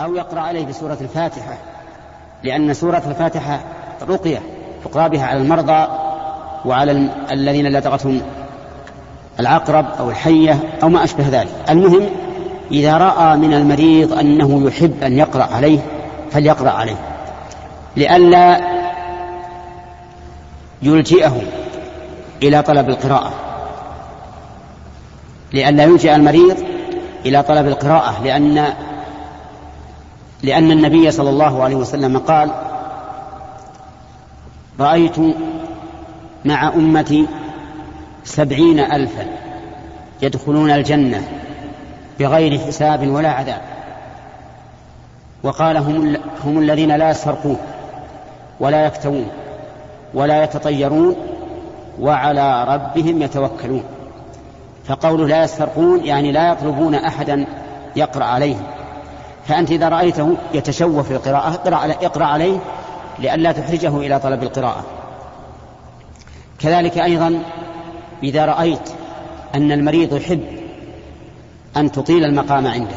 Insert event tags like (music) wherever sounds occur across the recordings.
أو يقرأ عليه بسورة الفاتحة لأن سورة الفاتحة رقية تقرأ بها على المرضى وعلى الذين لدغتهم العقرب أو الحية أو ما أشبه ذلك. المهم إذا رأى من المريض أنه يحب أن يقرأ عليه فليقرأ عليه لئلا يلجئه إلى طلب القراءة. لئلا يلجئ المريض إلى طلب القراءة لأن لأن النبي صلى الله عليه وسلم قال رأيت مع أمتي سبعين ألفا يدخلون الجنة بغير حساب ولا عذاب. وقال هم, هم الذين لا يسرقون ولا يكتوون ولا يتطيرون وعلى ربهم يتوكلون. فقوله لا يسترقون يعني لا يطلبون أحدا يقرأ عليهم. فأنت إذا رأيته يتشوف في القراءة اقرأ عليه لئلا تحرجه إلى طلب القراءة. كذلك أيضا إذا رأيت أن المريض يحب أن تطيل المقام عنده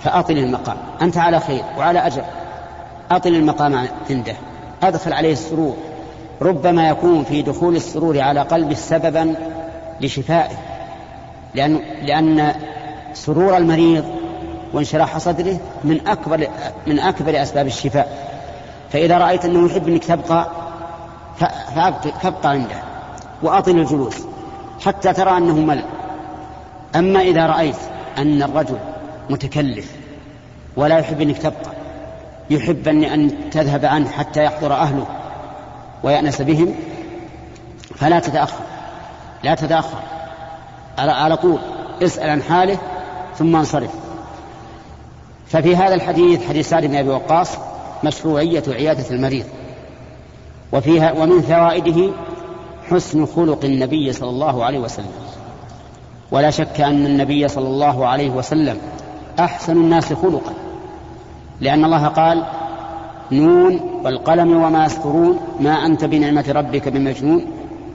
فأطل المقام. أنت على خير وعلى أجر. أطل المقام عنده. أدخل عليه السرور. ربما يكون في دخول السرور على قلبه سببا لشفائه لأن, لأن سرور المريض وانشراح صدره من أكبر من أكبر أسباب الشفاء. فإذا رأيت أنه يحب أنك تبقى فابقى عنده وأطل الجلوس حتى ترى أنه مل. أما إذا رأيت أن الرجل متكلف ولا يحب أنك تبقى يحب أن تذهب عنه حتى يحضر أهله ويأنس بهم فلا تتأخر. لا تتأخر. على طول. اسأل عن حاله ثم انصرف. ففي هذا الحديث حديث سعد بن أبي وقاص مشروعية عيادة المريض. وفيها ومن فوائده حسن خلق النبي صلى الله عليه وسلم. ولا شك أن النبي صلى الله عليه وسلم أحسن الناس خلقا. لأن الله قال نون والقلم وما يسطرون ما أنت بنعمة ربك بمجنون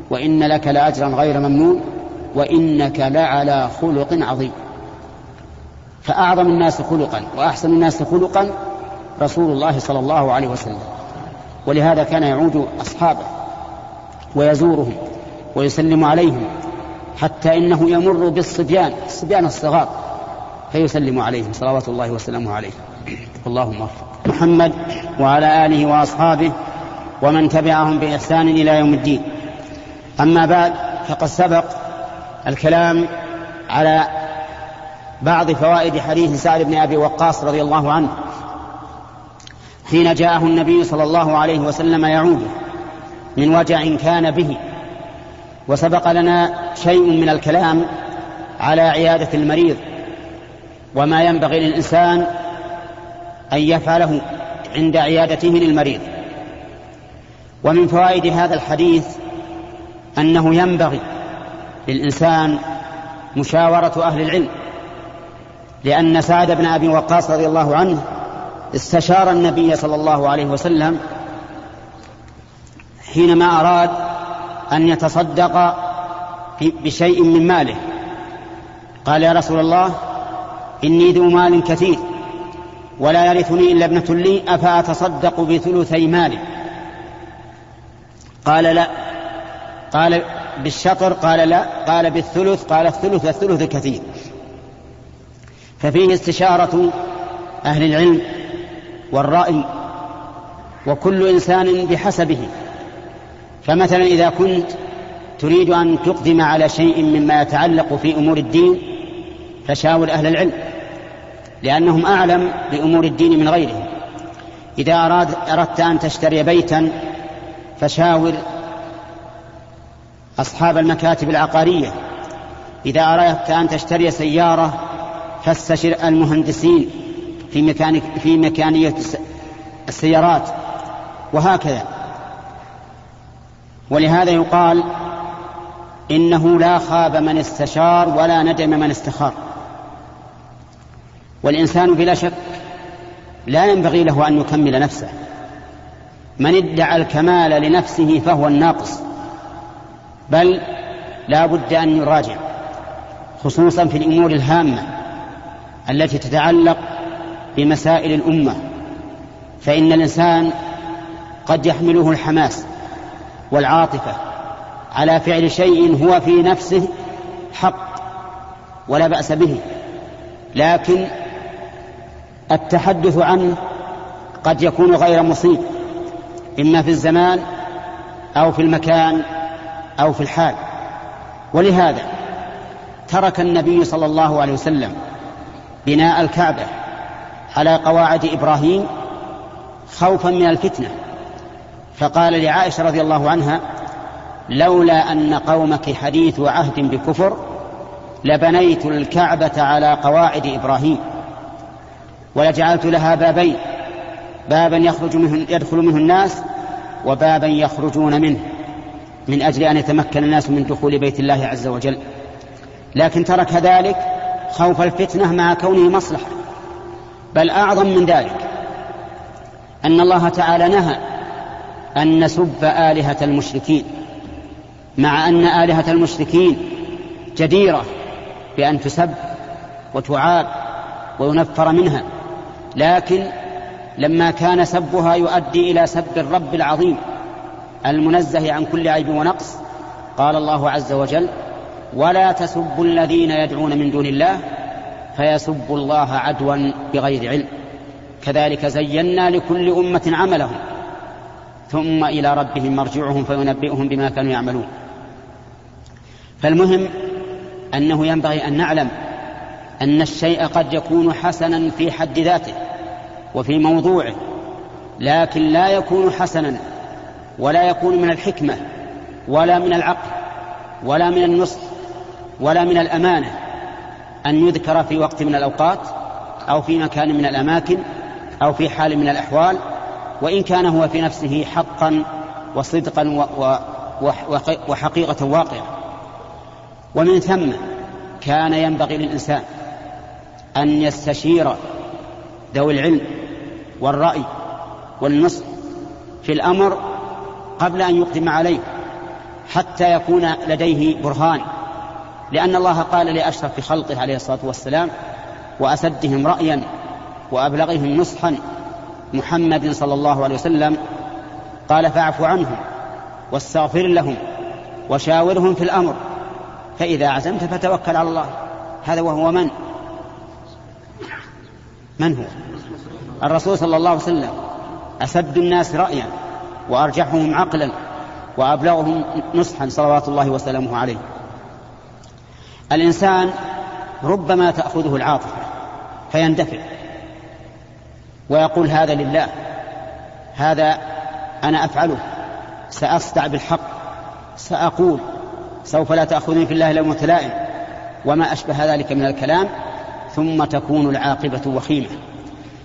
وإن لك لأجرا غير ممنون وإنك لعلى خلق عظيم. فأعظم الناس خلقا وأحسن الناس خلقا رسول الله صلى الله عليه وسلم. ولهذا كان يعود أصحابه ويزورهم ويسلم عليهم حتى إنه يمر بالصبيان الصبيان الصغار فيسلم عليهم صلوات الله وسلامه عليه. اللهم وفق محمد وعلى آله وأصحابه ومن تبعهم بإحسان إلى يوم الدين. أما بعد فقد سبق الكلام على بعض فوائد حديث سعد بن أبي وقاص رضي الله عنه. حين جاءه النبي صلى الله عليه وسلم يعوده من وجع كان به وسبق لنا شيء من الكلام على عيادة المريض وما ينبغي للإنسان أن يفعله عند عيادته للمريض. ومن فوائد هذا الحديث أنه ينبغي للإنسان مشاورة أهل العلم لأن سعد بن أبي وقاص رضي الله عنه استشار النبي صلى الله عليه وسلم حينما أراد أن يتصدق بشيء من ماله. قال يا رسول الله إني ذو مال كثير ولا يرثني إلا ابنة لي أفأتصدق بثلثي مالي؟ قال لا. قال بالشطر قال لا. قال بالثلث قال الثلث الثلث كثير. ففيه استشارة أهل العلم والرأي وكل إنسان بحسبه. فمثلا إذا كنت تريد أن تقدم على شيء مما يتعلق في أمور الدين فشاور أهل العلم لأنهم أعلم بأمور الدين من غيرهم. إذا أراد أردت أن تشتري بيتا فشاور أصحاب المكاتب العقارية. إذا أردت أن تشتري سيارة فاستشر المهندسين في مكانك في مكانية السيارات. وهكذا. ولهذا يقال إنه لا خاب من استشار ولا ندم من استخار. والإنسان بلا شك لا ينبغي له أن يكمل نفسه. من ادعى الكمال لنفسه فهو الناقص. بل لا بد أن يراجع خصوصا في الأمور الهامة. التي تتعلق بمسائل الأمة فإن الإنسان قد يحمله الحماس والعاطفة على فعل شيء هو في نفسه حق ولا بأس به لكن التحدث عنه قد يكون غير مصيب إما في الزمان أو في المكان أو في الحال. ولهذا ترك النبي صلى الله عليه وسلم بناء الكعبة على قواعد إبراهيم خوفا من الفتنة. فقال لعائشة رضي الله عنها لولا أن قومك حديث عهد بكفر لبنيت الكعبة على قواعد إبراهيم ولجعلت لها بابين بابا يخرج منه يدخل منه الناس وبابا يخرجون منه من أجل أن يتمكن الناس من دخول بيت الله عز وجل. لكن ترك ذلك خوف الفتنة مع كونه مصلحة. بل أعظم من ذلك أن الله تعالى نهى أن نسب آلهة المشركين مع أن آلهة المشركين جديرة بأن تسب وتعاب وينفر منها. لكن لما كان سبها يؤدي إلى سب الرب العظيم المنزه عن كل عيب ونقص قال الله عز وجل ولا تسبوا الذين يدعون من دون الله فيسبوا الله عدوا بغير علم. كذلك زينا لكل أمة عملهم ثم إلى ربهم مرجعهم فينبئهم بما كانوا يعملون. فالمهم أنه ينبغي أن نعلم أن الشيء قد يكون حسنا في حد ذاته وفي موضوعه لكن لا يكون حسنا ولا يكون من الحكمة ولا من العقل ولا من النصح ولا من الأمانة أن يذكر في وقت من الأوقات أو في مكان من الأماكن أو في حال من الأحوال وإن كان هو في نفسه حقا وصدقا وحقيقة واقعة. ومن ثم كان ينبغي للإنسان أن يستشير ذوي العلم والرأي والنصح في الأمر قبل أن يقدم عليه حتى يكون لديه برهان. لأن الله قال لأشرف خلقه عليه الصلاة والسلام وأسدهم رأيا وأبلغهم نصحا محمد صلى الله عليه وسلم قال فاعف عنهم واستغفر لهم وشاورهم في الأمر فإذا عزمت فتوكل على الله. هذا وهو من؟ من هو؟ الرسول صلى الله عليه وسلم. أسد الناس رأيا وأرجحهم عقلا وأبلغهم نصحا صلوات الله وسلامه عليه. الإنسان ربما تأخذه العاطفة فيندفع ويقول هذا لله هذا أنا أفعله سأصدع بالحق سأقول سوف لا تأخذني في الله إلا متلائم وما أشبه ذلك من الكلام ثم تكون العاقبة وخيمة.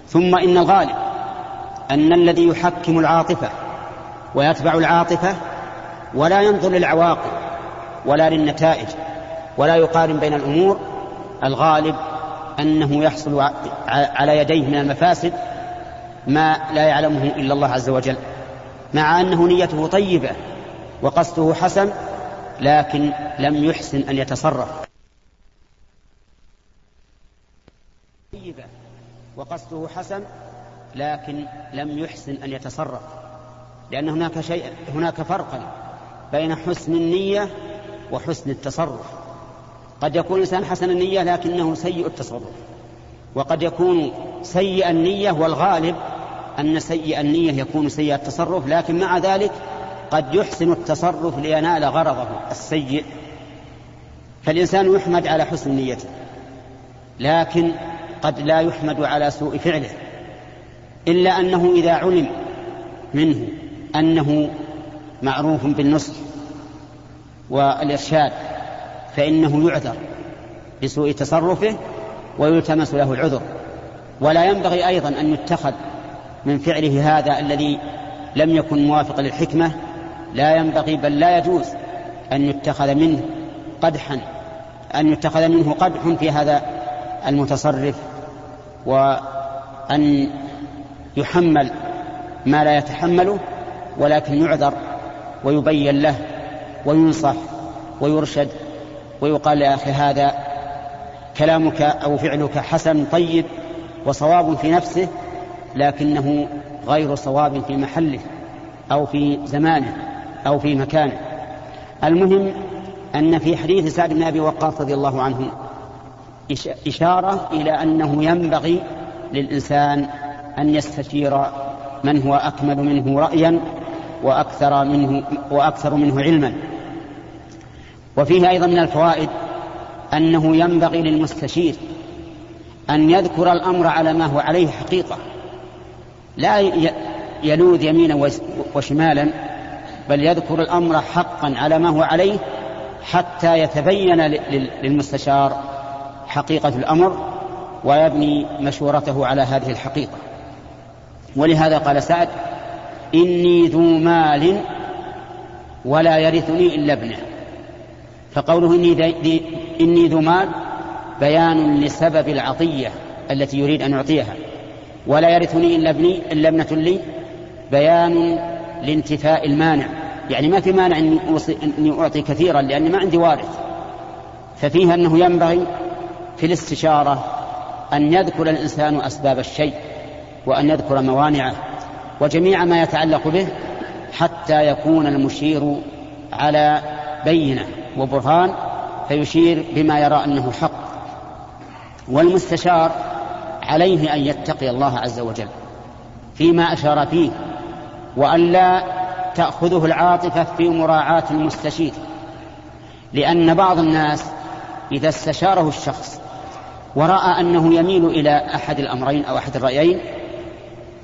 ثم إن الغالب أن الذي يحكم العاطفة ويتبع العاطفة ولا ينظر للعواقب ولا للنتائج ولا يقارن بين الأمور الغالب أنه يحصل على يديه من المفاسد ما لا يعلمه إلا الله عز وجل مع أنه نيته طيبة وقصده حسن لكن لم يحسن أن يتصرف. طيبة وقصده حسن لكن لم يحسن أن يتصرف لأن هناك شيء هناك فرقا بين حسن النية وحسن التصرف. قد يكون الإنسان حسن النية لكنه سيء التصرف. وقد يكون سيء النية والغالب أن سيء النية يكون سيء التصرف لكن مع ذلك قد يحسن التصرف لينال غرضه السيء. فالإنسان يحمد على حسن نيته لكن قد لا يحمد على سوء فعله. إلا أنه إذا علم منه أنه معروف بالنصح والإرشاد فإنه يعذر بسوء تصرفه ويلتمس له العذر. ولا ينبغي أيضا أن يتخذ من فعله هذا الذي لم يكن موافقا للحكمة. لا ينبغي بل لا يجوز أن يتخذ منه قدحا أن يتخذ منه قدح في هذا المتصرف وأن يحمل ما لا يتحمله ولكن يعذر ويبين له وينصح ويرشد ويقال يا أخي هذا كلامك أو فعلك حسن طيب وصواب في نفسه لكنه غير صواب في محله أو في زمانه أو في مكانه. المهم أن في حديث سعد بن أبي وقاص رضي الله عنه إشارة إلى أنه ينبغي للإنسان أن يستشير من هو أكمل منه رأيا وأكثر منه وأكثر منه علما. وفيه أيضا من الفوائد أنه ينبغي للمستشير أن يذكر الأمر على ما هو عليه حقيقة. لا يلوذ يمينا وشمالا بل يذكر الأمر حقا على ما هو عليه حتى يتبين للمستشار حقيقة الأمر ويبني مشورته على هذه الحقيقة. ولهذا قال سعد إني ذو مال ولا يرثني إلا ابنه. فقوله إني, ذي إني ذو مال بيان لسبب العطية التي يريد أن يعطيها. ولا يرثني إلا ابني إلا ابنة لي بيان لانتفاء المانع. يعني ما في مانع أني أعطي كثيرا لأني ما عندي وارث. ففيها أنه ينبغي في الاستشارة أن يذكر الإنسان أسباب الشيء وأن يذكر موانعه وجميع ما يتعلق به حتى يكون المشير على بينة. وبرهان فيشير بما يرى أنه حق والمستشار عليه أن يتقي الله عز وجل فيما أشار فيه وأن لا تأخذه العاطفة في مراعاة المستشير لأن بعض الناس إذا استشاره الشخص ورأى أنه يميل إلى أحد الأمرين أو أحد الرأيين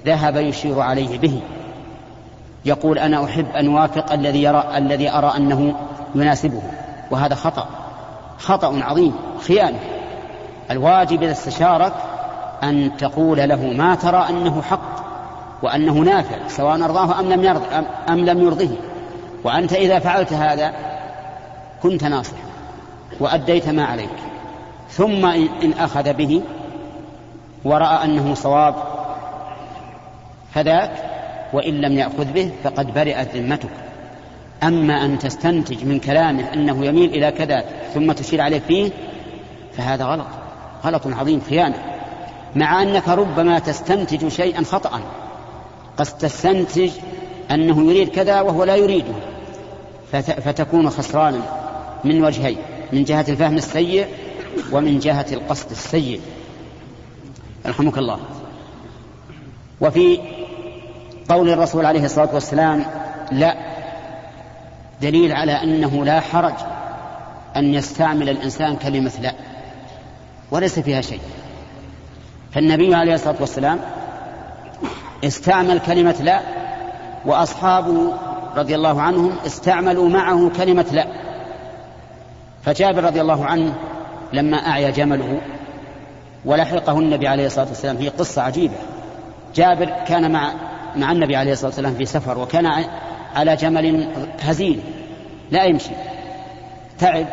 ذهب يشير عليه به يقول أنا أحب أن أوافق الذي يرى الذي أرى أنه يناسبه وهذا خطأ خطأ عظيم خيانة. الواجب إذا استشارك أن تقول له ما ترى أنه حق وأنه نافع سواء أرضاه أم لم يرض أم لم يرضه. وأنت إذا فعلت هذا كنت ناصحا وأديت ما عليك. ثم إن أخذ به ورأى أنه صواب فذاك وإن لم يأخذ به فقد برئت ذمتك. أما أن تستنتج من كلامه أنه يميل إلى كذا ثم تشير عليه فيه فهذا غلط. غلط عظيم خيانة. مع أنك ربما تستنتج شيئا خطأ. قد تستنتج أنه يريد كذا وهو لا يريده. فتكون خسرانا من وجهين من جهة الفهم السيء ومن جهة القصد السيء. رحمك الله. وفي قول الرسول عليه الصلاة والسلام لا دليل على أنه لا حرج أن يستعمل الإنسان كلمة لا وليس فيها شيء. فالنبي عليه الصلاة والسلام استعمل كلمة لا وأصحابه رضي الله عنهم استعملوا معه كلمة لا. فجابر رضي الله عنه لما أعيا جمله ولحقه النبي عليه الصلاة والسلام هي قصة عجيبة. جابر كان مع مع النبي عليه الصلاة والسلام في سفر وكان على جمل هزيل لا يمشي. تعب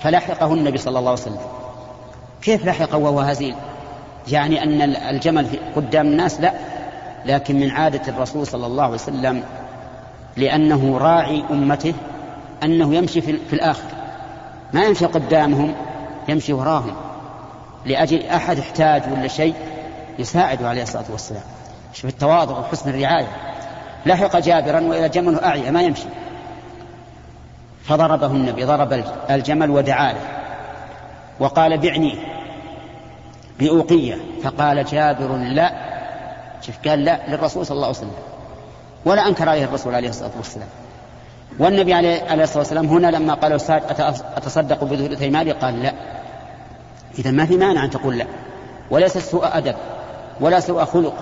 فلحقه النبي صلى الله عليه وسلم. كيف لحقه وهو هزيل؟ يعني أن الجمل قدام الناس لا لكن من عادة الرسول صلى الله عليه وسلم لأنه راعي أمته أنه يمشي في, الآخر. ما يمشي قدامهم يمشي وراهم. لأجل أحد احتاج ولا شيء؟ يساعده عليه الصلاة والسلام. شوف التواضع وحسن الرعاية. لحق جابرا وإلى جمله أعيا ما يمشي. فضربه النبي ضرب الجمل ودعا له وقال بعني بأوقية. فقال جابر لا. شوف قال لا للرسول صلى الله عليه وسلم. ولا أنكر عليه الرسول عليه الصلاة والسلام. والنبي عليه الصلاة والسلام هنا لما قال أستاذ أتصدق بثلثي مالي قال لا. إذا ما في مانع أن تقول لا. وليس سوء أدب ولا سوء خلق.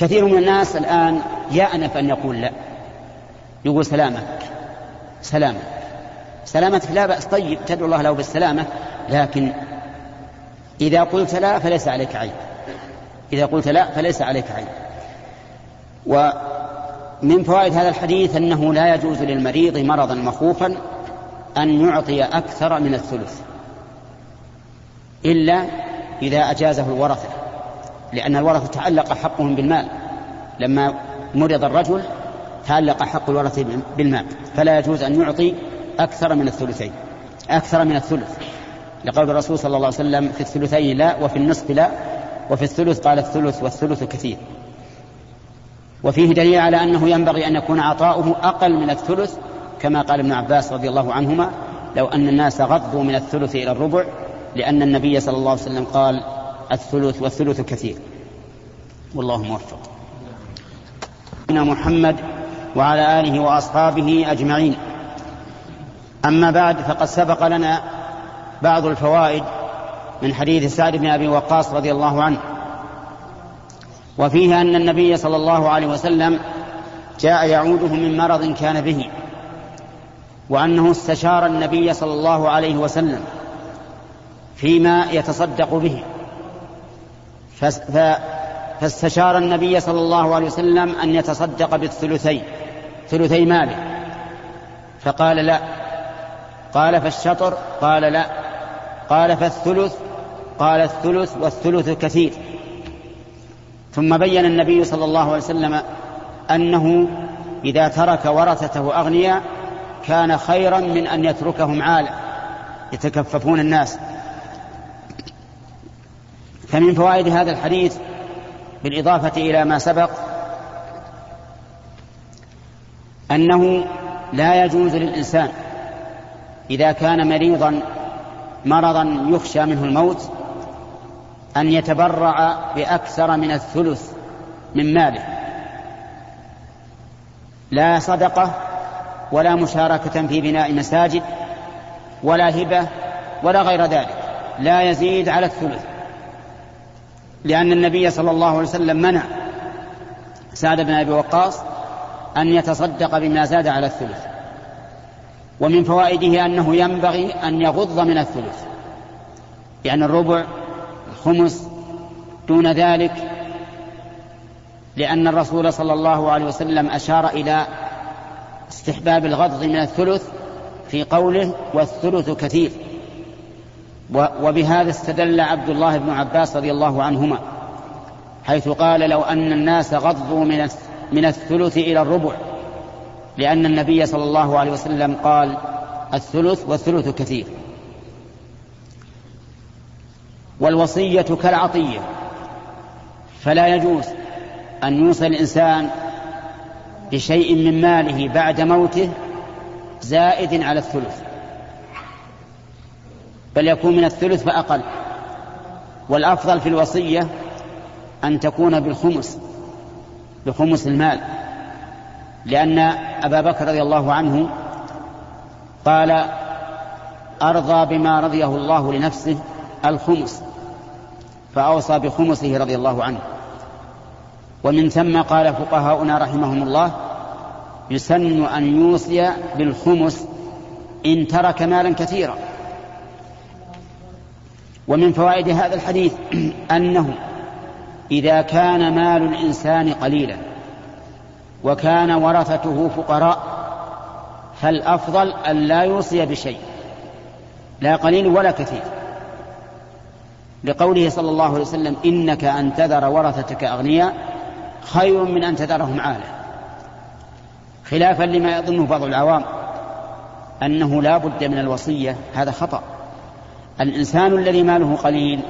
كثير من الناس الآن يأنف أن يقول لا. يقول سلامك سلامك سلامتك لا بأس. طيب تدعو الله له بالسلامة لكن إذا قلت لا فليس عليك عيب. إذا قلت لا فليس عليك عيب. ومن فوائد هذا الحديث أنه لا يجوز للمريض مرضا مخوفا أن يعطي أكثر من الثلث إلا إذا أجازه الورثة. لأن الورثة تعلق حقهم بالمال. لما مرض الرجل تعلق حق الورثة بالمال. فلا يجوز أن يعطي أكثر من الثلثين. أكثر من الثلث. لقول الرسول صلى الله عليه وسلم في الثلثين لا وفي النصف لا وفي الثلث قال الثلث والثلث كثير. وفيه دليل على أنه ينبغي أن يكون عطاؤه أقل من الثلث كما قال ابن عباس رضي الله عنهما لو أن الناس غضوا من الثلث إلى الربع لأن النبي صلى الله عليه وسلم قال الثلث والثلث كثير. والله موفق. محمد وعلى آله وأصحابه أجمعين. أما بعد فقد سبق لنا بعض الفوائد من حديث سعد بن أبي وقاص رضي الله عنه. وفيها أن النبي صلى الله عليه وسلم جاء يعوده من مرض كان به وأنه استشار النبي صلى الله عليه وسلم فيما يتصدق به. فاستشار النبي صلى الله عليه وسلم أن يتصدق بالثلثين ثلثي ماله. فقال لا. قال فالشطر؟ قال لا. قال فالثلث؟ قال الثلث والثلث كثير ثم بين النبي صلى الله عليه وسلم أنه إذا ترك ورثته أغنياء كان خيرا من أن يتركهم عالة يتكففون الناس. فمن فوائد هذا الحديث بالإضافة إلى ما سبق أنه لا يجوز للإنسان إذا كان مريضا مرضا يخشى منه الموت أن يتبرع بأكثر من الثلث من ماله. لا صدقة ولا مشاركة في بناء مساجد ولا هبة ولا غير ذلك. لا يزيد على الثلث. لأن النبي صلى الله عليه وسلم منع سعد بن أبي وقاص أن يتصدق بما زاد على الثلث. ومن فوائده أنه ينبغي أن يغض من الثلث يعني الربع الخمس دون ذلك لأن الرسول صلى الله عليه وسلم أشار إلى استحباب الغض من الثلث في قوله والثلث كثير. وبهذا استدل عبد الله بن عباس رضي الله عنهما حيث قال لو أن الناس غضوا من من الثلث إلى الربع لأن النبي صلى الله عليه وسلم قال الثلث والثلث كثير والوصية كالعطية فلا يجوز أن يوصي الإنسان بشيء من ماله بعد موته زائد على الثلث. بل يكون من الثلث فأقل. والأفضل في الوصية أن تكون بالخمس بخمس المال. لأن أبا بكر رضي الله عنه قال أرضى بما رضيه الله لنفسه الخمس فأوصى بخمسه رضي الله عنه. ومن ثم قال فقهاؤنا رحمهم الله يسن أن يوصي بالخمس إن ترك مالا كثيرا. ومن فوائد هذا الحديث (clears throat) أنه إذا كان مال الإنسان قليلا وكان ورثته فقراء فالأفضل أن لا يوصي بشيء لا قليل ولا كثير. لقوله صلى الله عليه وسلم إنك أن تذر ورثتك أغنياء خير من أن تذرهم عالة خلافا لما يظنه بعض العوام أنه لا بد من الوصية هذا خطأ. الإنسان الذي ماله قليل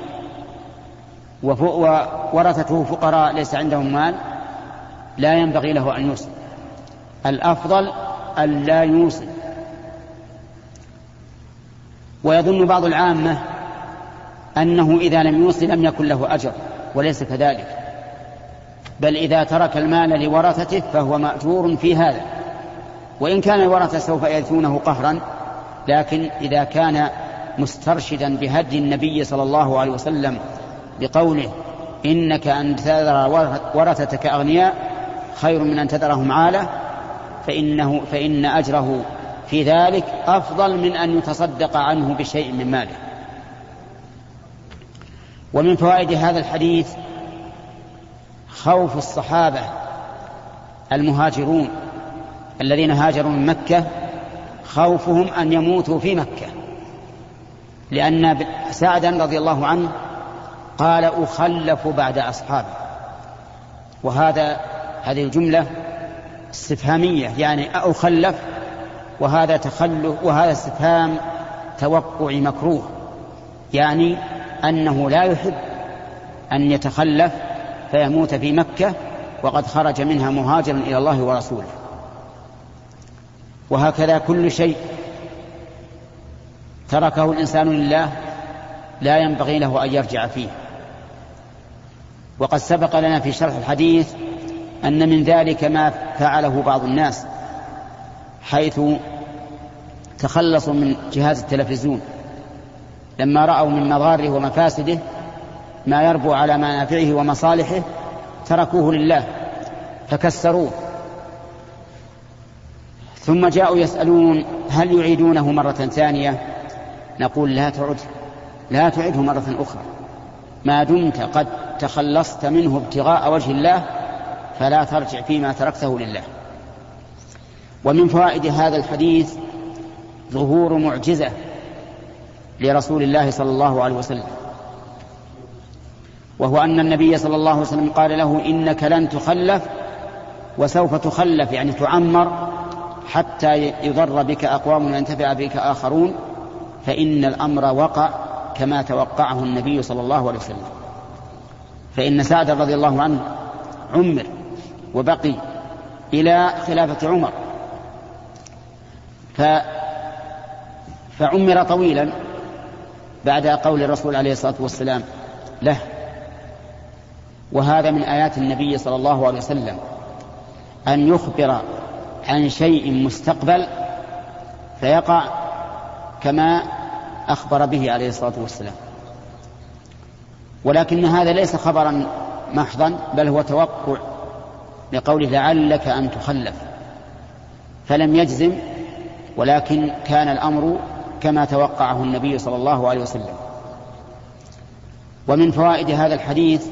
وورثته فقراء ليس عندهم مال لا ينبغي له أن يوصي الأفضل أن لا يوصي ويظن بعض العامة أنه إذا لم يوصي لم يكن له أجر وليس كذلك. بل إذا ترك المال لورثته فهو مأجور في هذا. وإن كان الورثة سوف يرثونه قهرا لكن إذا كان مسترشدا بهدي النبي صلى الله عليه وسلم بقوله إنك أن تذر ورثتك أغنياء خير من أن تذرهم عالة فإنه فإن أجره في ذلك أفضل من أن يتصدق عنه بشيء من ماله. ومن فوائد هذا الحديث خوف الصحابة المهاجرون الذين هاجروا من مكة خوفهم أن يموتوا في مكة. لأن سعدا رضي الله عنه قال أخلف بعد أصحابي وهذا هذه الجملة استفهامية يعني أخلف وهذا تخلف وهذا استفهام توقع مكروه يعني أنه لا يحب أن يتخلف فيموت في مكة وقد خرج منها مهاجرا إلى الله ورسوله. وهكذا كل شيء تركه الإنسان لله لا ينبغي له أن يرجع فيه. وقد سبق لنا في شرح الحديث أن من ذلك ما فعله بعض الناس حيث تخلصوا من جهاز التلفزيون لما رأوا من مضاره ومفاسده ما يربو على منافعه ومصالحه تركوه لله فكسروه. ثم جاءوا يسألون هل يعيدونه مرة ثانية؟ نقول لا تعد لا تعده مرة أخرى. ما دمت قد تخلصت منه ابتغاء وجه الله فلا ترجع فيما تركته لله. ومن فوائد هذا الحديث ظهور معجزة لرسول الله صلى الله عليه وسلم وهو أن النبي صلى الله عليه وسلم قال له إنك لن تخلف وسوف تخلف يعني تعمر حتى يضر بك أقوام وينتفع بك آخرون. فإن الأمر وقع كما توقعه النبي صلى الله عليه وسلم. فإن سعد رضي الله عنه عمر وبقي إلى خلافة عمر. ف فعمر طويلا بعد قول الرسول عليه الصلاة والسلام له. وهذا من آيات النبي صلى الله عليه وسلم. أن يخبر عن شيء مستقبل فيقع كما أخبر به عليه الصلاة والسلام. ولكن هذا ليس خبرا محضا بل هو توقع لقوله لعلك أن تخلف. فلم يجزم ولكن كان الأمر كما توقعه النبي صلى الله عليه وسلم. ومن فوائد هذا الحديث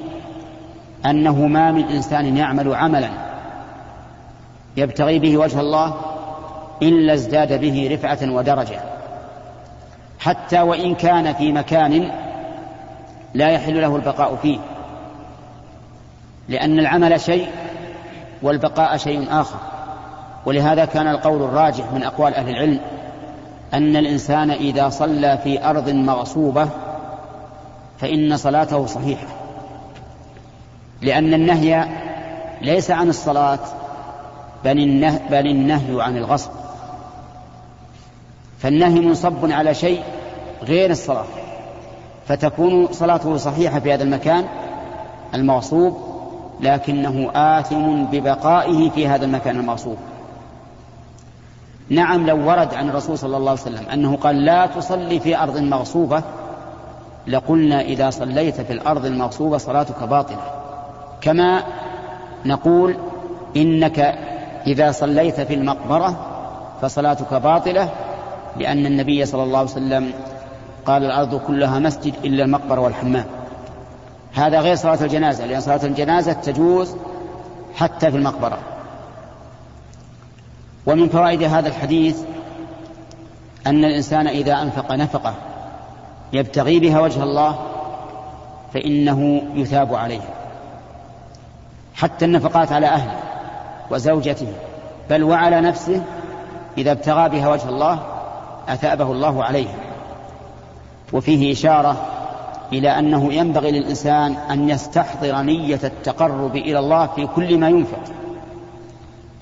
أنه ما من إنسان يعمل عملا يبتغي به وجه الله إلا ازداد به رفعة ودرجة. حتى وإن كان في مكان لا يحل له البقاء فيه لأن العمل شيء والبقاء شيء آخر. ولهذا كان القول الراجح من أقوال أهل العلم أن الإنسان إذا صلى في أرض مغصوبة فإن صلاته صحيحة لأن النهي ليس عن الصلاة بل النهي, بل النهي عن الغصب. فالنهي منصب على شيء غير الصلاة فتكون صلاته صحيحة في هذا المكان المغصوب لكنه آثم ببقائه في هذا المكان المغصوب. نعم لو ورد عن الرسول صلى الله عليه وسلم أنه قال لا تصلي في أرض مغصوبة لقلنا إذا صليت في الأرض المغصوبة صلاتك باطلة. كما نقول إنك إذا صليت في المقبرة فصلاتك باطلة لأن النبي صلى الله عليه وسلم قال الأرض كلها مسجد إلا المقبرة والحمام. هذا غير صلاة الجنازة لأن صلاة الجنازة تجوز حتى في المقبرة. ومن فوائد هذا الحديث أن الإنسان إذا أنفق نفقة يبتغي بها وجه الله فإنه يثاب عليها. حتى النفقات على أهله وزوجته بل وعلى نفسه إذا ابتغى بها وجه الله أثابه الله عليها وفيه إشارة إلى أنه ينبغي للإنسان أن يستحضر نية التقرب إلى الله في كل ما ينفق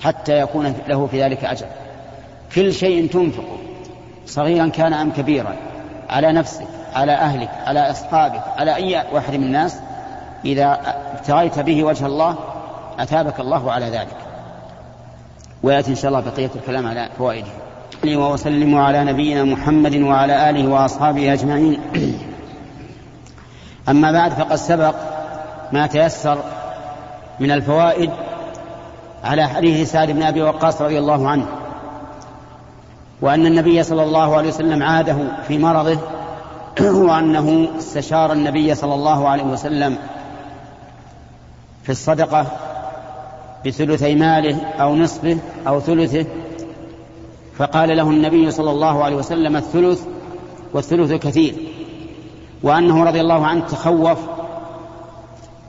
حتى يكون له في ذلك أجر. كل شيء تنفقه صغيرا كان أم كبيرا على نفسك على أهلك على أصحابك على أي واحد من الناس إذا ابتغيت به وجه الله أثابك الله على ذلك. ويأتي إن شاء الله بقية الكلام على فوائده. وأسلم على نبينا محمد وعلى آله وأصحابه أجمعين. أما بعد فقد سبق ما تيسر من الفوائد على حديث سعد بن أبي وقاص رضي الله عنه وأن النبي صلى الله عليه وسلم عاده في مرضه وأنه استشار النبي صلى الله عليه وسلم في الصدقة بثلثي ماله أو نصفه أو ثلثه فقال له النبي صلى الله عليه وسلم الثلث والثلث كثير وأنه رضي الله عنه تخوف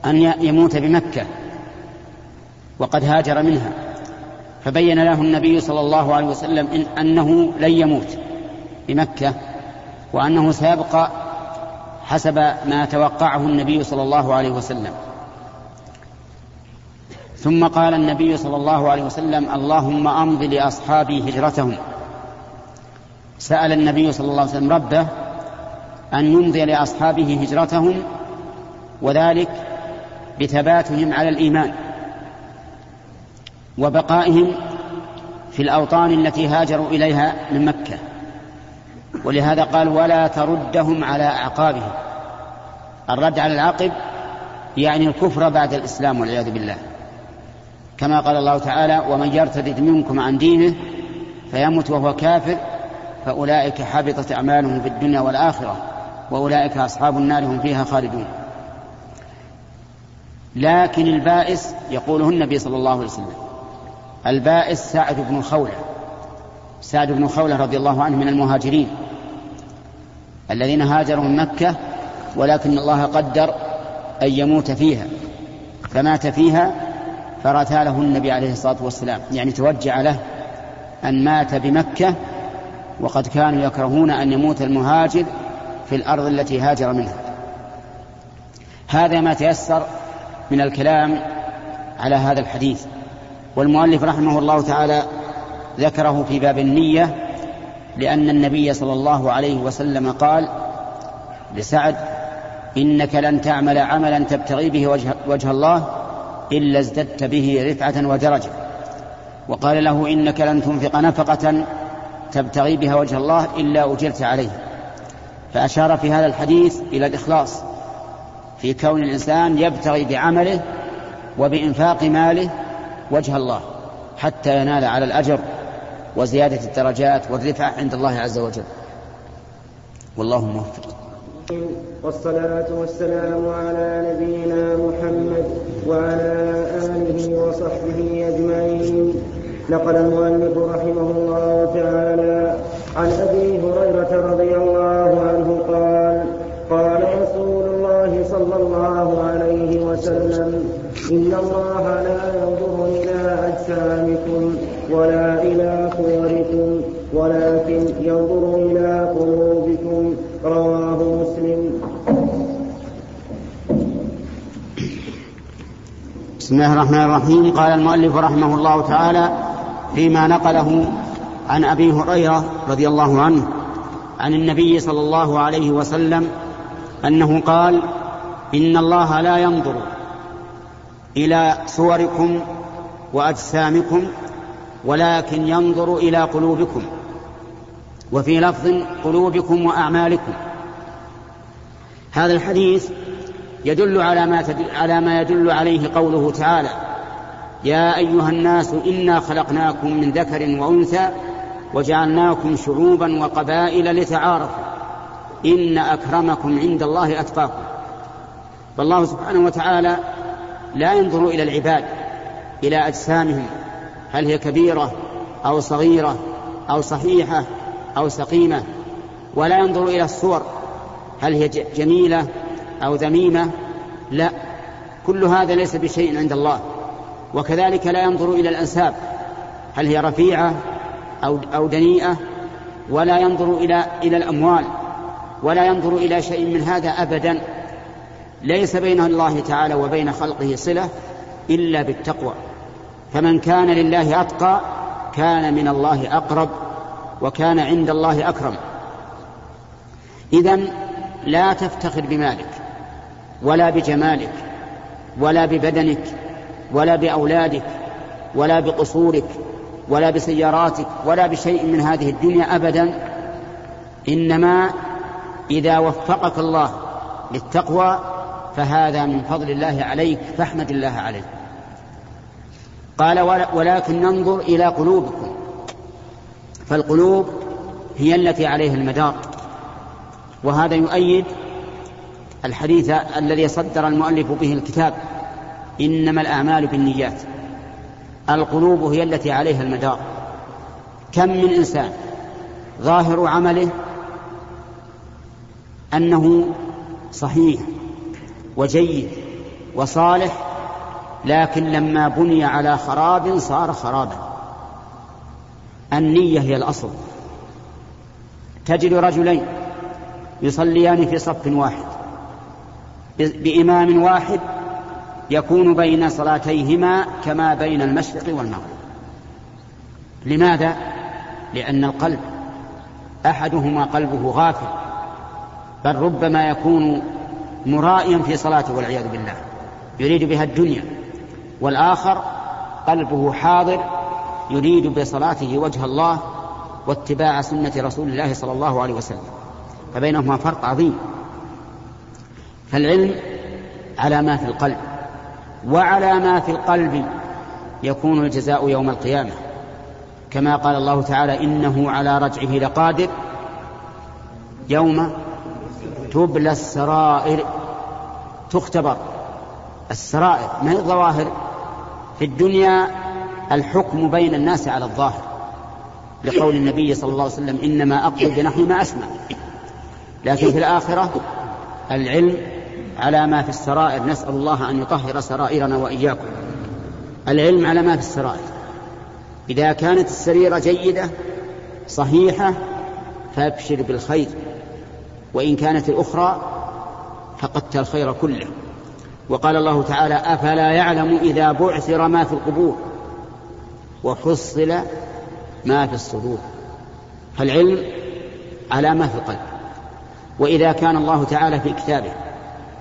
أن يموت بمكة وقد هاجر منها فبين له النبي صلى الله عليه وسلم إن أنه لن يموت بمكة وأنه سيبقى حسب ما توقعه النبي صلى الله عليه وسلم. ثم قال النبي صلى الله عليه وسلم اللهم أمض لأصحابي هجرتهم. سأل النبي صلى الله عليه وسلم ربه أن يمضي لأصحابه هجرتهم وذلك بثباتهم على الإيمان وبقائهم في الأوطان التي هاجروا إليها من مكة. ولهذا قال ولا تردهم على أعقابهم. الرد على العقب يعني الكفر بعد الإسلام والعياذ بالله. كما قال الله تعالى ومن يرتد منكم عن دينه فيمت وهو كافر فأولئك حبطت أعمالهم في الدنيا والآخرة وأولئك أصحاب النار هم فيها خالدون. لكن البائس يقوله النبي صلى الله عليه وسلم البائس سعد بن خولة. سعد بن خولة رضي الله عنه من المهاجرين الذين هاجروا من مكة ولكن الله قدر أن يموت فيها فمات فيها فرثى له النبي عليه الصلاة والسلام. يعني توجع له أن مات بمكة وقد كانوا يكرهون أن يموت المهاجر في الأرض التي هاجر منها. هذا ما تيسر من الكلام على هذا الحديث. والمؤلف رحمه الله تعالى ذكره في باب النية لأن النبي صلى الله عليه وسلم قال لسعد إنك لن تعمل عملا تبتغي به وجه, وجه الله إلا ازددت به رفعة ودرجة. وقال له إنك لن تنفق نفقة تبتغي بها وجه الله إلا أجرت عليه. فأشار في هذا الحديث إلى الإخلاص في كون الإنسان يبتغي بعمله وبإنفاق ماله وجه الله حتى ينال على الأجر وزيادة الدرجات والرفعة عند الله عز وجل. والله موفق. والصلاة والسلام على نبينا محمد. وعلى آله وصحبه أجمعين. نقل المؤلف رحمه الله تعالى عن أبي هريرة رضي الله عنه قال قال رسول الله صلى الله عليه وسلم إن الله لا ينظر إلى أجسامكم ولا إلى صوركم ولكن ينظر إلى قلوبكم. رواه مسلم بسم الله الرحمن الرحيم. قال المؤلف رحمه الله تعالى فيما نقله عن أبي هريرة رضي الله عنه عن النبي صلى الله عليه وسلم أنه قال إن الله لا ينظر إلى صوركم وأجسامكم ولكن ينظر إلى قلوبكم وفي لفظ قلوبكم وأعمالكم. هذا الحديث يدل على ما على ما يدل عليه قوله تعالى يا أيها الناس إنا خلقناكم من ذكر وأنثى وجعلناكم شعوبا وقبائل لتعارفوا إن أكرمكم عند الله أتقاكم. فالله سبحانه وتعالى لا ينظر إلى العباد إلى أجسامهم هل هي كبيرة أو صغيرة أو صحيحة أو سقيمة ولا ينظر إلى الصور هل هي جميلة أو ذميمة لا. كل هذا ليس بشيء عند الله. وكذلك لا ينظر إلى الأنساب. هل هي رفيعة أو أو دنيئة؟ ولا ينظر إلى إلى الأموال. ولا ينظر إلى شيء من هذا ابدا. ليس بين الله تعالى وبين خلقه صلة إلا بالتقوى. فمن كان لله أتقى كان من الله أقرب وكان عند الله أكرم. اذا لا تفتخر بمالك. ولا بجمالك ولا ببدنك ولا بأولادك ولا بقصورك ولا بسياراتك ولا بشيء من هذه الدنيا ابدا. إنما إذا وفقك الله للتقوى فهذا من فضل الله عليك فاحمد الله عليه قال ولكن ننظر إلى قلوبكم فالقلوب هي التي عليها المدار وهذا يؤيد الحديث الذي صدر المؤلف به الكتاب إنما الأعمال بالنيات. القلوب هي التي عليها المدار. كم من إنسان ظاهر عمله أنه صحيح وجيد وصالح لكن لما بني على خراب صار خرابا. النية هي الأصل. تجد رجلين يصليان في صف واحد. بإمام واحد يكون بين صلاتيهما كما بين المشرق والمغرب. لماذا؟ لأن القلب أحدهما قلبه غافل بل ربما يكون مرائيا في صلاته والعياذ بالله يريد بها الدنيا والآخر قلبه حاضر يريد بصلاته وجه الله واتباع سنة رسول الله صلى الله عليه وسلم. فبينهما فرق عظيم. فالعلم على ما في القلب وعلى ما في القلب يكون الجزاء يوم القيامة. كما قال الله تعالى إنه على رجعه لقادر يوم تبلى السرائر. تختبر السرائر ما هي الظواهر؟ في الدنيا الحكم بين الناس على الظاهر لقول النبي صلى الله عليه وسلم إنما اقبل بنحو ما أسمع. لكن في الآخرة العلم على ما في السرائر. نسأل الله أن يطهر سرائرنا وإياكم. العلم على ما في السرائر. إذا كانت السريرة جيدة صحيحة فأبشر بالخير. وإن كانت الأخرى فقدت الخير كله. وقال الله تعالى أفلا يعلم إذا بعثر ما في القبور وحصل ما في الصدور. فالعلم على ما في القلب. وإذا كان الله تعالى في كتابه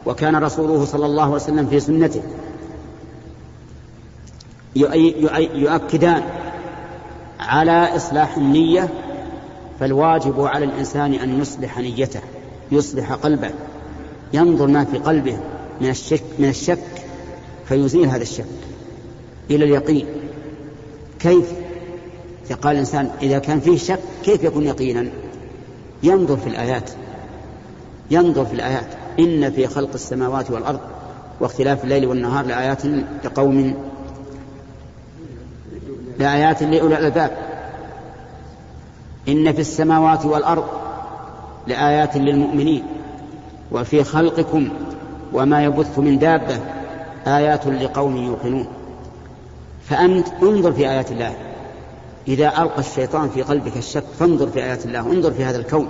وكان رسوله صلى الله عليه وسلم في سنته. يؤكدان على إصلاح النية فالواجب على الإنسان أن يصلح نيته يصلح قلبه ينظر ما في قلبه من الشك من الشك فيزيل هذا الشك إلى اليقين. كيف؟ قال الإنسان إذا كان فيه شك كيف يكون يقينا؟ ينظر في الآيات ينظر في الآيات. إن في خلق السماوات والأرض واختلاف الليل والنهار لآيات لقوم لآيات لأولي الألباب. إن في السماوات والأرض لآيات للمؤمنين وفي خلقكم وما يبث من دابة آيات لقوم يوقنون. فأنت انظر في آيات الله. إذا ألقى الشيطان في قلبك الشك فانظر في آيات الله. انظر في هذا الكون.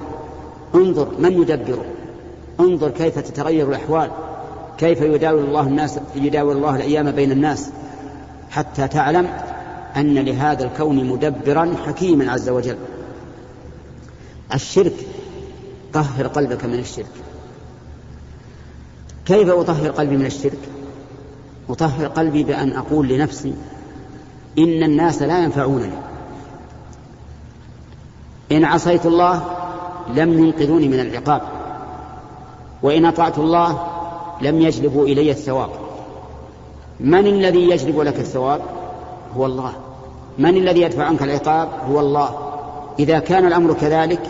انظر من يدبره. انظر كيف تتغير الأحوال كيف يداول الله الناس يداول الله الأيام بين الناس حتى تعلم أن لهذا الكون مدبرا حكيما عز وجل. الشرك طهر قلبك من الشرك. كيف أطهر قلبي من الشرك؟ أطهر قلبي بأن أقول لنفسي إن الناس لا ينفعونني. إن عصيت الله لم ينقذوني من العقاب. وإن أطعت الله لم يجلبوا إلي الثواب. من الذي يجلب لك الثواب؟ هو الله. من الذي يدفع عنك العقاب؟ هو الله. إذا كان الأمر كذلك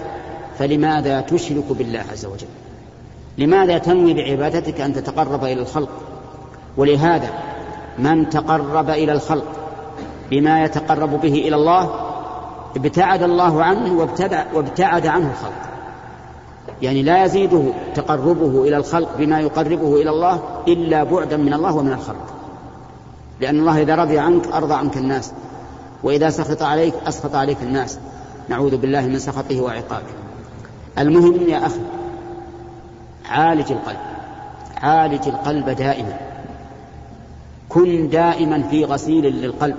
فلماذا تشرك بالله عز وجل؟ لماذا تنوي بعبادتك أن تتقرب إلى الخلق؟ ولهذا من تقرب إلى الخلق بما يتقرب به إلى الله ابتعد الله عنه وابتعد عنه الخلق. يعني لا يزيده تقربه إلى الخلق بما يقربه إلى الله إلا بعدا من الله ومن الخلق. لأن الله إذا رضي عنك أرضى عنك الناس وإذا سخط عليك أسخط عليك الناس. نعوذ بالله من سخطه وعقابه. المهم يا أخي عالج القلب. عالج القلب دائما. كن دائما في غسيل للقلب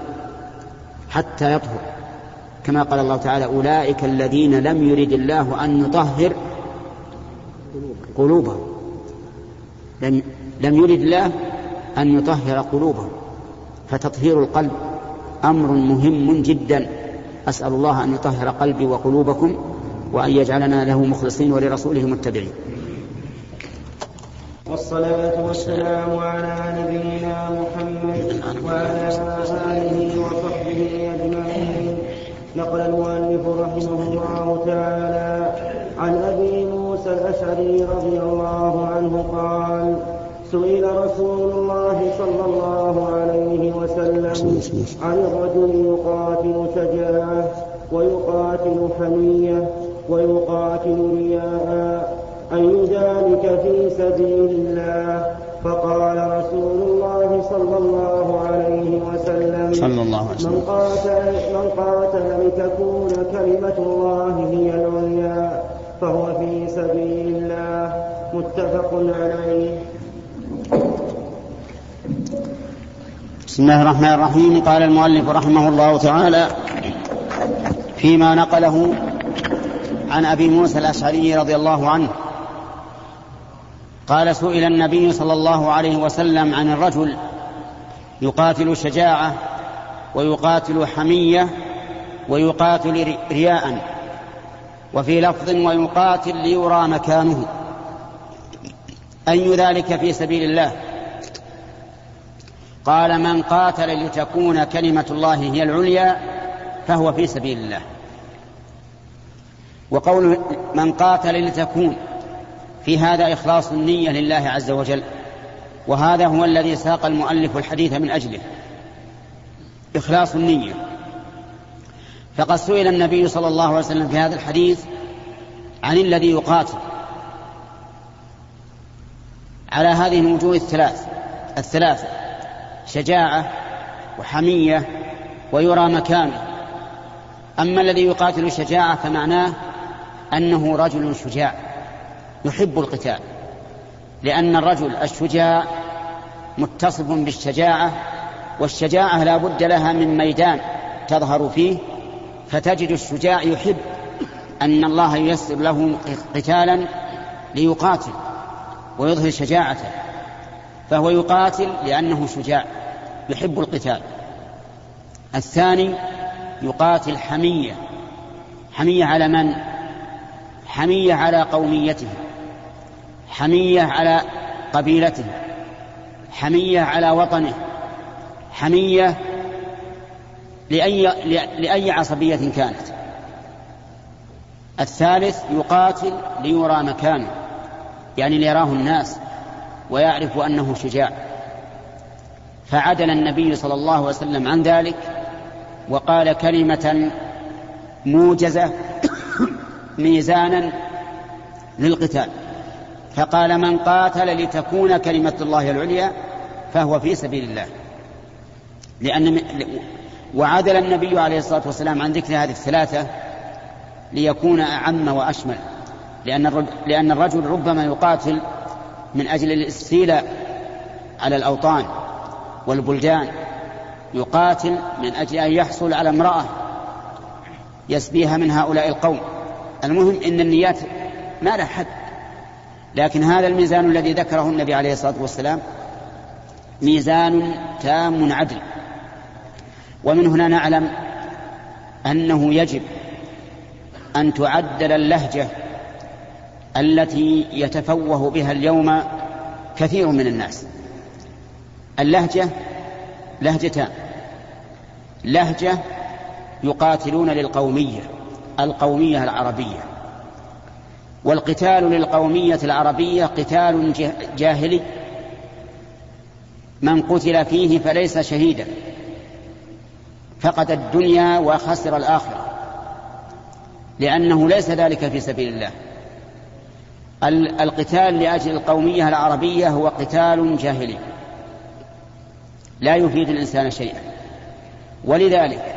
حتى يطهر. كما قال الله تعالى أولئك الذين لم يرد الله أن يطهر قلوبهم. لم, لم يرد الله أن يطهر قلوبهم. فتطهير القلب أمر مهم جدا. أسأل الله أن يطهر قلبي وقلوبكم وأن يجعلنا له مخلصين ولرسوله متبعين. والصلاة والسلام على نبينا محمد وعلى آله وصحبه أجمعين. نقل المؤلف رحمه الله تعالى الأشعري رضي الله عنه قال سئل رسول الله صلى الله عليه وسلم عن الرجل يقاتل شجاعة ويقاتل حمية ويقاتل رياء أي ذلك في سبيل الله؟ فقال رسول الله صلى الله عليه وسلم صلى الله عليه وسلم. من قاتل, من قاتل لتكون كلمة الله هي العليا. فهو في سبيل الله. متفق عليه. بسم الله الرحمن الرحيم. قال المؤلف رحمه الله تعالى فيما نقله عن أبي موسى الأشعري رضي الله عنه. قال سئل النبي صلى الله عليه وسلم عن الرجل يقاتل شجاعة ويقاتل حمية ويقاتل رياء. وفي لفظ ويقاتل ليرى مكانه. أي ذلك في سبيل الله؟ قال من قاتل لتكون كلمة الله هي العليا فهو في سبيل الله. وقول من قاتل لتكون في هذا إخلاص النية لله عز وجل. وهذا هو الذي ساق المؤلف الحديث من أجله. إخلاص النية. فقد سئل النبي صلى الله عليه وسلم في هذا الحديث عن الذي يقاتل. على هذه الوجوه الثلاث الثلاثة شجاعة وحمية ويرى مكانه. أما الذي يقاتل شجاعة فمعناه أنه رجل شجاع يحب القتال لأن الرجل الشجاع متصف بالشجاعة والشجاعة لا بد لها من ميدان تظهر فيه فتجد الشجاع يحب أن الله ييسر له قتالا ليقاتل ويظهر شجاعته فهو يقاتل لأنه شجاع يحب القتال. الثاني يقاتل حمية. حمية على من؟ حمية على قوميته. حمية على قبيلته. حمية على وطنه. حمية لأي, لأي عصبية كانت. الثالث يقاتل ليرى مكانه يعني ليراه الناس ويعرف أنه شجاع. فعدل النبي صلى الله عليه وسلم عن ذلك وقال كلمة موجزة ميزانا للقتال. فقال من قاتل لتكون كلمة الله العليا فهو في سبيل الله. لأن وعدل النبي عليه الصلاة والسلام عن ذكر هذه الثلاثة ليكون أعم وأشمل لأن لأن الرجل ربما يقاتل من أجل الاستيلاء على الأوطان والبلدان يقاتل من أجل أن يحصل على امرأة يسبيها من هؤلاء القوم. المهم إن النيات ما لها حد لكن هذا الميزان الذي ذكره النبي عليه الصلاة والسلام ميزان تام عدل. ومن هنا نعلم أنه يجب أن تعدل اللهجة التي يتفوه بها اليوم كثير من الناس. اللهجة لهجتان. لهجة يقاتلون للقومية القومية العربية. والقتال للقومية العربية قتال جاهلي. من قتل فيه فليس شهيدا. فقد الدنيا وخسر الآخرة. لأنه ليس ذلك في سبيل الله. القتال لأجل القومية العربية هو قتال جاهلي. لا يفيد الإنسان شيئا. ولذلك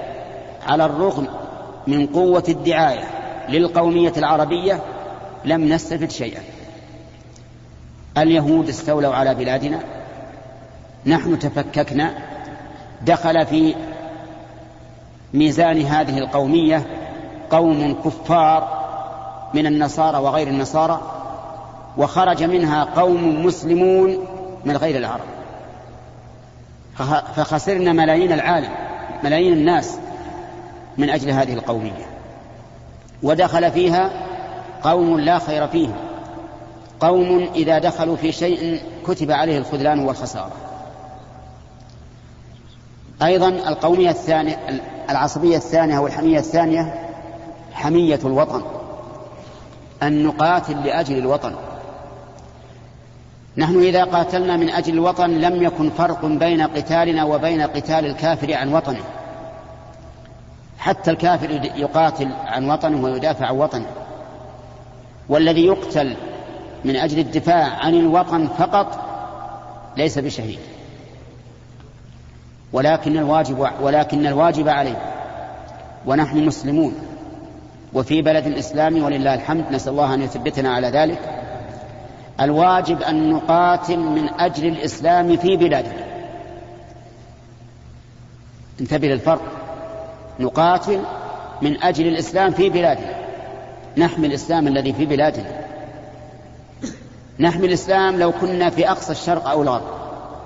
على الرغم من قوة الدعاية للقومية العربية لم نستفد شيئا. اليهود استولوا على بلادنا. نحن تفككنا. دخل في ميزان هذه القومية قوم كفار من النصارى وغير النصارى وخرج منها قوم مسلمون من غير العرب. فخسرنا ملايين العالم ملايين الناس من أجل هذه القومية. ودخل فيها قوم لا خير فيهم قوم إذا دخلوا في شيء كتب عليه الخذلان والخسارة. أيضا القومية الثانية العصبية الثانية أو الحمية الثانية حمية الوطن أن نقاتل لأجل الوطن. نحن إذا قاتلنا من أجل الوطن لم يكن فرق بين قتالنا وبين قتال الكافر عن وطنه. حتى الكافر يقاتل عن وطنه ويدافع عن وطنه. والذي يقتل من أجل الدفاع عن الوطن فقط ليس بشهيد. ولكن الواجب ولكن الواجب عليه. ونحن مسلمون. وفي بلد الإسلام ولله الحمد نسأل الله أن يثبتنا على ذلك. الواجب أن نقاتل من أجل الإسلام في بلادنا. انتبه للفرق. نقاتل من أجل الإسلام في بلادنا. نحمي الإسلام الذي في بلادنا. نحمي الإسلام لو كنا في أقصى الشرق أو الغرب.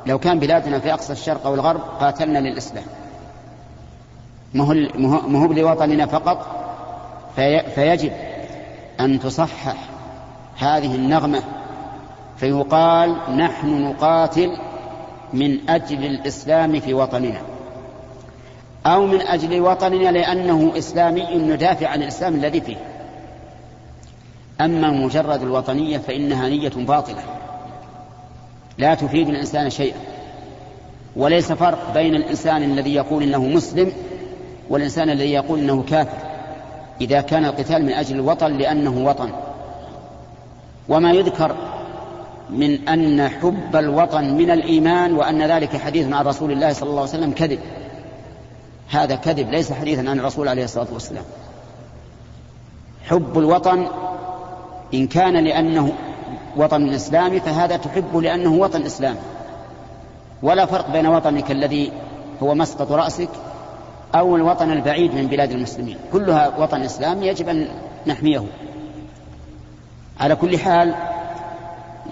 لو كان بلادنا في أقصى الشرق أو الغرب قاتلنا للإسلام ما هو لوطننا فقط في فيجب أن تصحح هذه النغمة فيقال نحن نقاتل من أجل الإسلام في وطننا. أو من أجل وطننا لأنه إسلامي ندافع عن الإسلام الذي فيه. أما مجرد الوطنية فإنها نية باطلة. لا تفيد الإنسان شيئا. وليس فرق بين الإنسان الذي يقول إنه مسلم والإنسان الذي يقول إنه كافر إذا كان القتال من أجل الوطن لأنه وطن. وما يذكر من أن حب الوطن من الإيمان وأن ذلك حديث عن رسول الله صلى الله عليه وسلم كذب. هذا كذب ليس حديثا عن الرسول عليه الصلاة والسلام. حب الوطن إن كان لأنه وطن إسلامي فهذا تحبه لأنه وطن إسلامي ولا فرق بين وطنك الذي هو مسقط رأسك أو الوطن البعيد من بلاد المسلمين. كلها وطن إسلامي يجب أن نحميه. على كل حال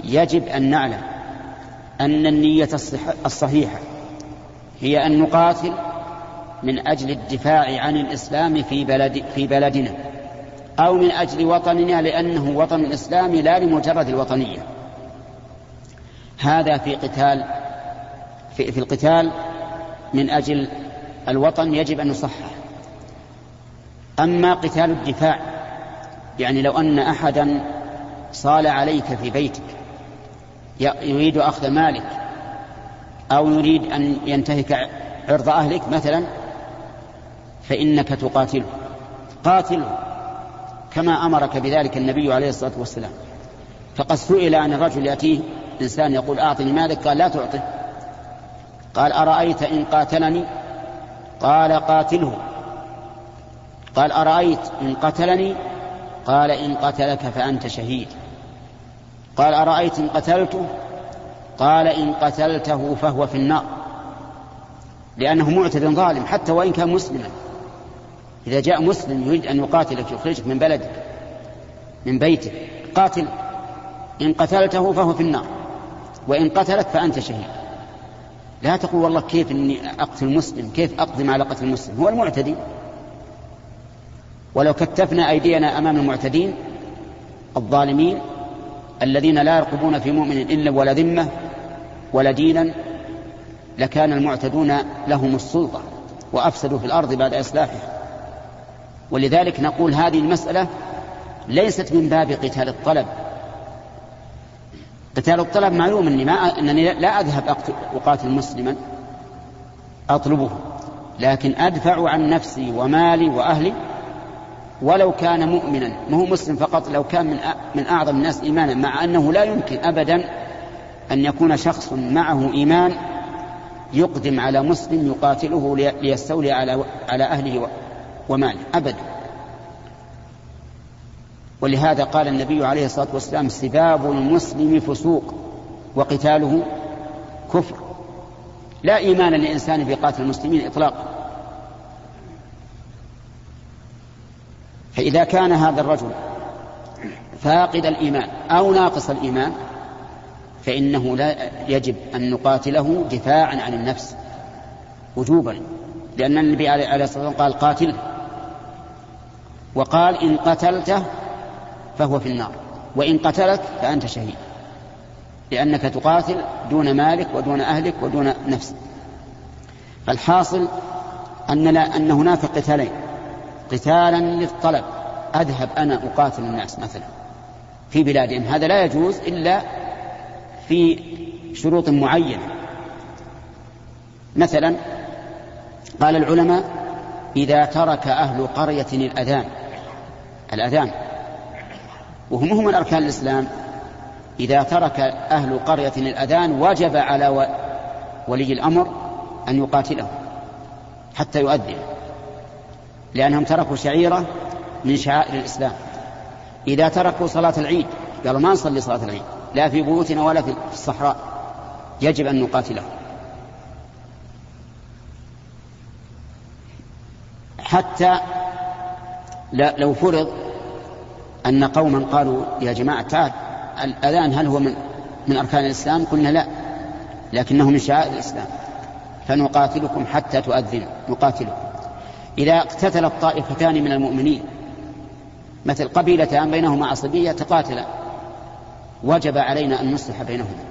يجب أن نعلم أن النية الصحيحة هي أن نقاتل من أجل الدفاع عن الإسلام في, بلد في بلدنا أو من أجل وطننا لأنه وطن إسلامي لا لمجرد الوطنية. هذا في قتال في, في القتال من أجل الوطن يجب أن نصحح أما قتال الدفاع يعني لو أن أحدا صال عليك في بيتك يريد أخذ مالك أو يريد أن ينتهك عرض أهلك مثلا فإنك تقاتله. قاتله. كما أمرك بذلك النبي عليه الصلاة والسلام. فقد سئل عن الرجل يأتيه إنسان يقول أعطني مالك قال لا تعطه. قال أرأيت إن قاتلني؟ قال قاتله. قال أرأيت إن قتلني؟ قال إن قتلك فأنت شهيد. قال أرأيت إن قتلته؟ قال إن قتلته فهو في النار. لأنه معتد ظالم حتى وإن كان مسلما. إذا جاء مسلم يريد أن يقاتلك يخرجك من بلدك من بيتك قاتل. إن قتلته فهو في النار وإن قتلك فأنت شهيد. لا تقول والله كيف إني أقتل مسلم كيف أقدم على قتل المسلم؟ هو المعتدي. ولو كتفنا أيدينا أمام المعتدين الظالمين الذين لا يرقبون في مؤمن إلا ولا ذمة ولا دينا لكان المعتدون لهم السلطة وأفسدوا في الأرض بعد إصلاحها. ولذلك نقول هذه المسألة ليست من باب قتال الطلب. قتال الطلب معلوم أني ما أنني لا أذهب أقاتل مسلما أطلبه لكن أدفع عن نفسي ومالي وأهلي ولو كان مؤمنا. ما هو مسلم فقط لو كان من من أعظم الناس إيمانا مع أنه لا يمكن ابدا أن يكون شخص معه إيمان يقدم على مسلم يقاتله ليستولي على على أهله وماله ابدا ولهذا قال النبي عليه الصلاة والسلام سباب المسلم فسوق وقتاله كفر. لا إيمان لانسان في قاتل المسلمين اطلاقا. فإذا كان هذا الرجل فاقد الإيمان أو ناقص الإيمان فإنه لا يجب أن نقاتله دفاعا عن النفس وجوبا. لأن النبي عليه الصلاة والسلام قال قاتله. وقال إن قتلته فهو في النار وإن قتلك فأنت شهيد لأنك تقاتل دون مالك ودون أهلك ودون نفسك. فالحاصل أن, لا أن هناك قتالين قتالا للطلب أذهب أنا أقاتل الناس مثلا في بلادهم. هذا لا يجوز إلا في شروط معينة. مثلا قال العلماء إذا ترك أهل قرية الأذان الأذان. وهم هم من أركان الإسلام. إذا ترك أهل قرية الأذان وجب على ولي الأمر أن يقاتله حتى يؤذن لأنهم تركوا شعيرة من شعائر الإسلام. إذا تركوا صلاة العيد قالوا ما نصلي صلاة العيد لا في بيوتنا ولا في الصحراء يجب أن نقاتله حتى لو فرض أن قوما قالوا يا جماعة تعال الأذان هل هو من من أركان الإسلام؟ قلنا لا لكنه من شعائر الإسلام. فنقاتلكم حتى تؤذنوا نقاتلكم. إذا اقتتلت طائفتان من المؤمنين مثل قبيلتان بينهما عصبية تقاتلا. وجب علينا أن نصلح بينهما.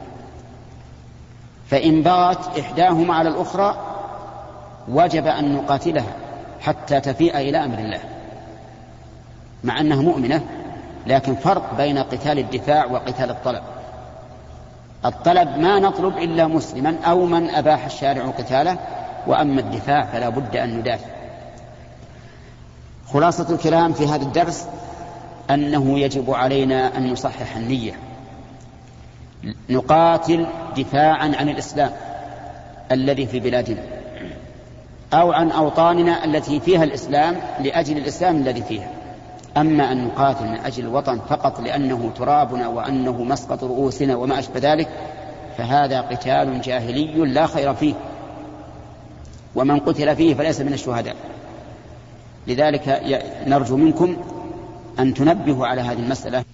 فإن بغت إحداهما على الأخرى وجب أن نقاتلها حتى تفيء إلى أمر الله. مع أنها مؤمنة لكن فرق بين قتال الدفاع وقتال الطلب. الطلب ما نطلب إلا مسلما أو من أباح الشارع قتاله وأما الدفاع فلا بد أن ندافع. خلاصة الكلام في هذا الدرس أنه يجب علينا أن نصحح النية. نقاتل دفاعا عن الإسلام الذي في بلادنا أو عن أوطاننا التي فيها الإسلام لأجل الإسلام الذي فيها. أما أن نقاتل من أجل الوطن فقط لأنه ترابنا وأنه مسقط رؤوسنا وما أشبه ذلك فهذا قتال جاهلي لا خير فيه. ومن قتل فيه فليس من الشهداء. لذلك نرجو منكم أن تنبهوا على هذه المسألة.